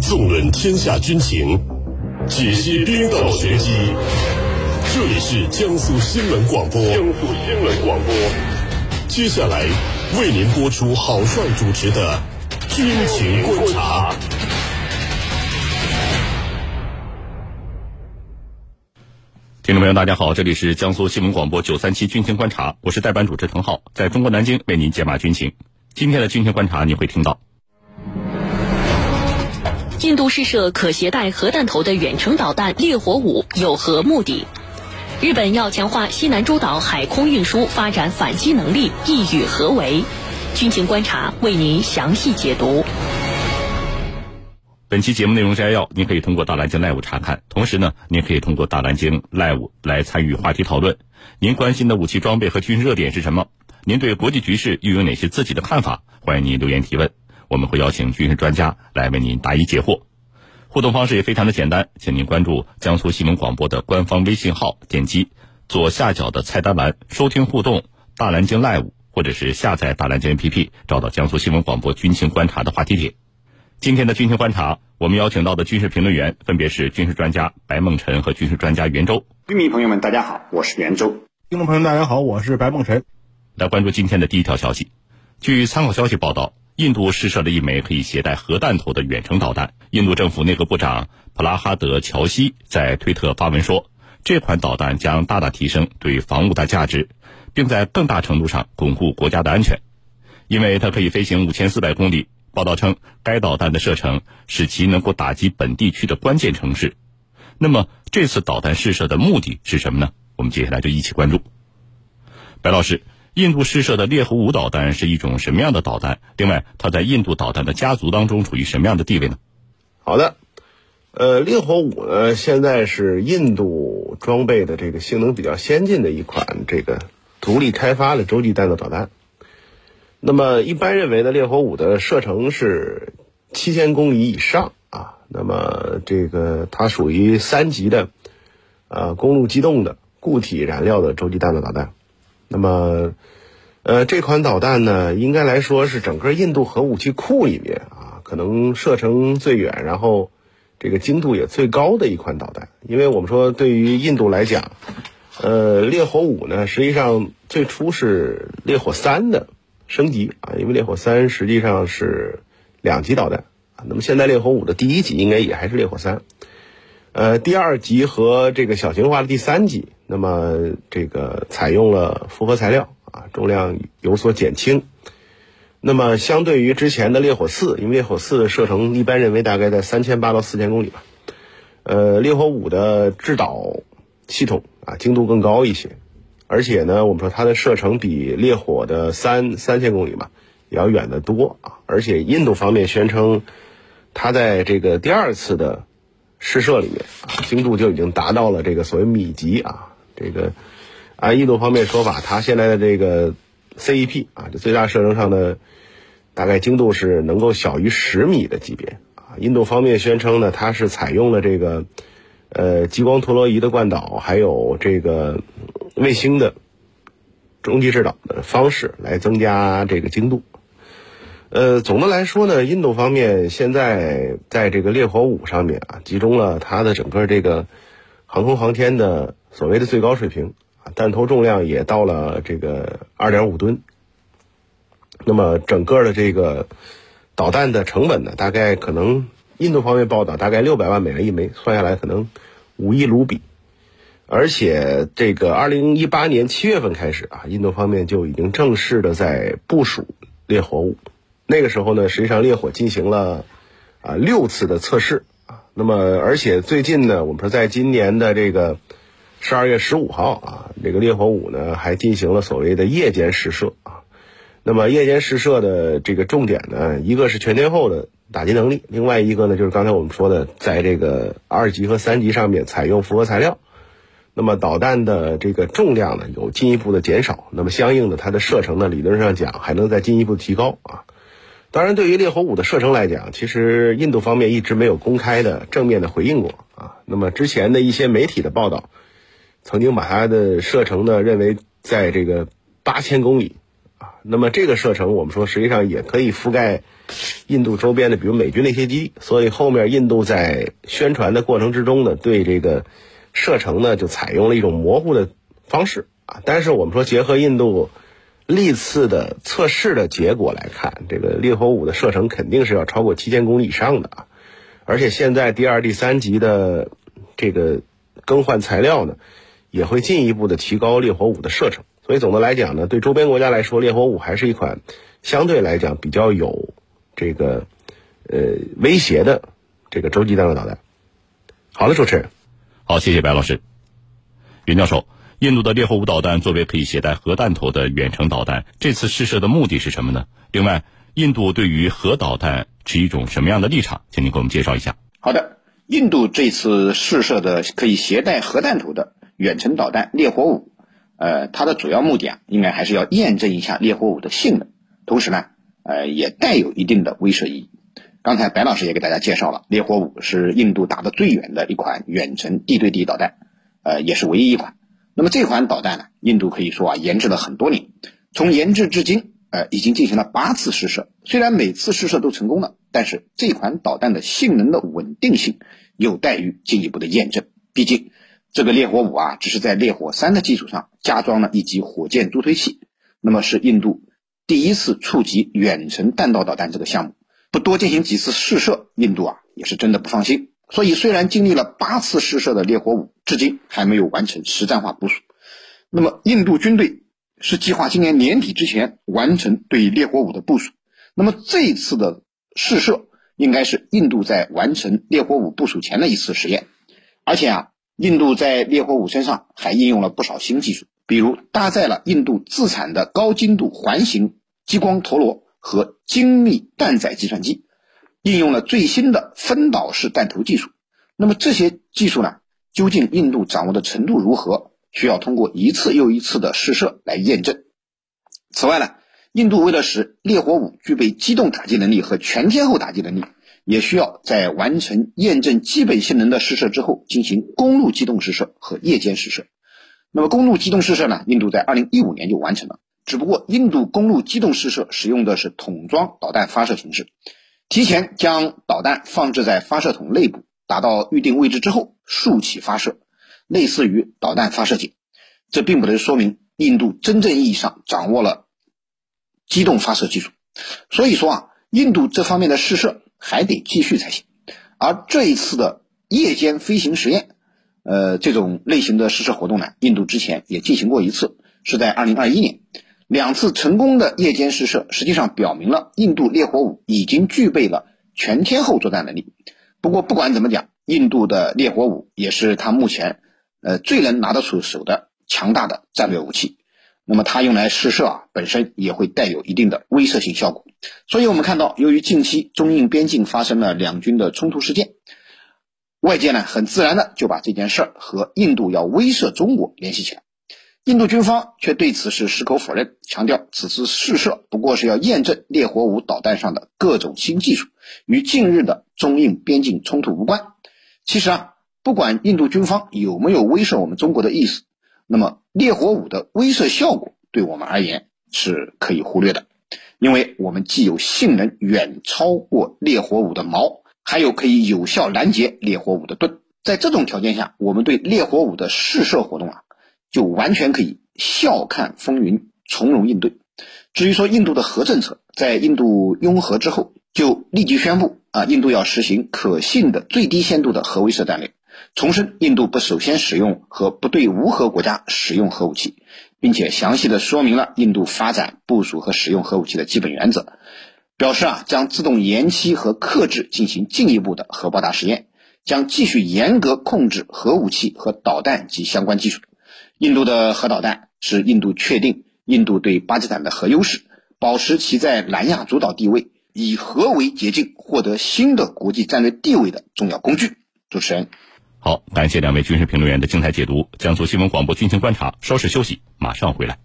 纵论天下军情，解析兵道玄机。这里是江苏新闻广播。江苏新闻广播。接下来为您播出郝帅主持的《军情观察》。听众朋友，大家好，这里是江苏新闻广播九三七军情观察，我是代班主持滕浩，在中国南京为您解码军情。今天的军情观察，你会听到。印度试射可携带核弹头的远程导弹“烈火五”有何目的？日本要强化西南诸岛海空运输，发展反击能力，意欲何为？军情观察为您详细解读。本期节目内容摘要，您可以通过大蓝鲸 Live 查看。同时呢，您可以通过大蓝鲸 Live 来参与话题讨论。您关心的武器装备和军事热点是什么？您对国际局势又有哪些自己的看法？欢迎您留言提问。我们会邀请军事专家来为您答疑解惑，互动方式也非常的简单，请您关注江苏新闻广播的官方微信号，点击左下角的菜单栏收听互动大蓝鲸 Live，或者是下载大蓝鲸 APP，找到江苏新闻广播军情观察的话题点。今天的军情观察，我们邀请到的军事评论员分别是军事专家白梦辰和军事专家袁周。军迷朋友们，大家好，我是袁周。听众朋友大家好，我是白梦辰。来关注今天的第一条消息，据参考消息报道。印度试射了一枚可以携带核弹头的远程导弹。印度政府内阁部长普拉哈德·乔西在推特发文说，这款导弹将大大提升对防务的价值，并在更大程度上巩固国家的安全，因为它可以飞行五千四百公里。报道称，该导弹的射程使其能够打击本地区的关键城市。那么，这次导弹试射的目的是什么呢？我们接下来就一起关注。白老师。印度试射的烈火五导弹是一种什么样的导弹？另外，它在印度导弹的家族当中处于什么样的地位呢？好的，呃，烈火五呢，现在是印度装备的这个性能比较先进的一款这个独立开发的洲际弹道导弹。那么，一般认为呢，烈火五的射程是七千公里以上啊。那么，这个它属于三级的呃公路机动的固体燃料的洲际弹道导弹。那么，呃，这款导弹呢，应该来说是整个印度核武器库里面啊，可能射程最远，然后这个精度也最高的一款导弹。因为我们说，对于印度来讲，呃，烈火五呢，实际上最初是烈火三的升级啊，因为烈火三实际上是两级导弹啊。那么现在烈火五的第一级应该也还是烈火三，呃，第二级和这个小型化的第三级。那么这个采用了复合材料啊，重量有所减轻。那么相对于之前的烈火四，因为烈火四的射程一般认为大概在三千八到四千公里吧。呃，烈火五的制导系统啊，精度更高一些，而且呢，我们说它的射程比烈火的三三千公里嘛，也要远得多啊。而且印度方面宣称，它在这个第二次的试射里面啊，精度就已经达到了这个所谓米级啊。这个按印度方面说法，它现在的这个 CEP 啊，就最大射程上的大概精度是能够小于十米的级别啊。印度方面宣称呢，它是采用了这个呃激光陀螺仪的惯导，还有这个卫星的中继制导的方式来增加这个精度。呃，总的来说呢，印度方面现在在这个烈火五上面啊，集中了它的整个这个航空航天的。所谓的最高水平啊，弹头重量也到了这个二点五吨。那么整个的这个导弹的成本呢，大概可能印度方面报道大概六百万美元一枚，算下来可能五亿卢比。而且这个二零一八年七月份开始啊，印度方面就已经正式的在部署烈火五。那个时候呢，实际上烈火进行了啊六次的测试啊。那么而且最近呢，我们说在今年的这个。十二月十五号啊，这个烈火五呢还进行了所谓的夜间试射啊。那么夜间试射的这个重点呢，一个是全天候的打击能力，另外一个呢就是刚才我们说的，在这个二级和三级上面采用复合材料，那么导弹的这个重量呢有进一步的减少，那么相应的它的射程呢理论上讲还能再进一步提高啊。当然，对于烈火五的射程来讲，其实印度方面一直没有公开的正面的回应过啊。那么之前的一些媒体的报道。曾经把它的射程呢认为在这个八千公里啊。那么这个射程，我们说实际上也可以覆盖印度周边的，比如美军那些基地。所以后面印度在宣传的过程之中呢，对这个射程呢就采用了一种模糊的方式啊。但是我们说结合印度历次的测试的结果来看，这个烈火五的射程肯定是要超过七千公里以上的啊。而且现在第二、第三级的这个更换材料呢，也会进一步的提高烈火五的射程。所以总的来讲呢，对周边国家来说，烈火五还是一款相对来讲比较有这个呃威胁的这个洲际弹道导弹。好的，主持人，好，谢谢白老师。袁教授，印度的烈火五导弹作为可以携带核弹头的远程导弹，这次试射的目的是什么呢？另外，印度对于核导弹持一种什么样的立场？请您给我们介绍一下。好的，印度这次试射的可以携带核弹头的远程导弹烈火五。呃，它的主要目的啊，应该还是要验证一下烈火五的性能，同时呢，呃，也带有一定的威慑意义。刚才白老师也给大家介绍了，烈火五是印度打得最远的一款远程地对地导弹，呃，也是唯一一款。那么这款导弹呢，印度可以说啊，研制了很多年，从研制至今，呃，已经进行了八次试射。虽然每次试射都成功了，但是这款导弹的性能的稳定性有待于进一步的验证，毕竟。这个烈火五啊，只是在烈火三的基础上加装了一级火箭助推器，那么是印度第一次触及远程弹道导弹这个项目，不多进行几次试射，印度啊也是真的不放心。所以虽然经历了八次试射的烈火五，至今还没有完成实战化部署。那么印度军队是计划今年年底之前完成对烈火五的部署。那么这次的试射应该是印度在完成烈火五部署前的一次实验，而且啊。印度在烈火五身上还应用了不少新技术，比如搭载了印度自产的高精度环形激光陀螺和精密弹载计算机，应用了最新的分导式弹头技术。那么这些技术呢，究竟印度掌握的程度如何？需要通过一次又一次的试射来验证。此外呢，印度为了使烈火五具备机动打击能力和全天候打击能力。也需要在完成验证基本性能的试射之后，进行公路机动试射和夜间试射。那么公路机动试射呢？印度在二零一五年就完成了，只不过印度公路机动试射使用的是桶装导弹发射形式，提前将导弹放置在发射筒内部，达到预定位置之后竖起发射，类似于导弹发射井。这并不能说明印度真正意义上掌握了机动发射技术。所以说啊，印度这方面的试射。还得继续才行，而这一次的夜间飞行实验，呃，这种类型的试射活动呢，印度之前也进行过一次，是在二零二一年，两次成功的夜间试射，实际上表明了印度烈火五已经具备了全天候作战能力。不过不管怎么讲，印度的烈火五也是它目前呃最能拿得出手的强大的战略武器。那么它用来试射啊，本身也会带有一定的威慑性效果。所以我们看到，由于近期中印边境发生了两军的冲突事件，外界呢很自然的就把这件事儿和印度要威慑中国联系起来。印度军方却对此是矢口否认，强调此次试射不过是要验证烈火五导弹上的各种新技术，与近日的中印边境冲突无关。其实啊，不管印度军方有没有威慑我们中国的意思。那么，烈火五的威慑效果对我们而言是可以忽略的，因为我们既有性能远超过烈火五的矛，还有可以有效拦截烈火五的盾。在这种条件下，我们对烈火五的试射活动啊，就完全可以笑看风云，从容应对。至于说印度的核政策，在印度拥核之后，就立即宣布啊，印度要实行可信的最低限度的核威慑战略。重申，印度不首先使用和不对无核国家使用核武器，并且详细的说明了印度发展、部署和使用核武器的基本原则，表示啊将自动延期和克制进行进一步的核爆炸实验，将继续严格控制核武器和导弹及相关技术。印度的核导弹是印度确定印度对巴基斯坦的核优势，保持其在南亚主导地位，以核为捷径获得新的国际战略地位的重要工具。主持人。好，感谢两位军事评论员的精彩解读。江苏新闻广播军情观察，稍事休息，马上回来。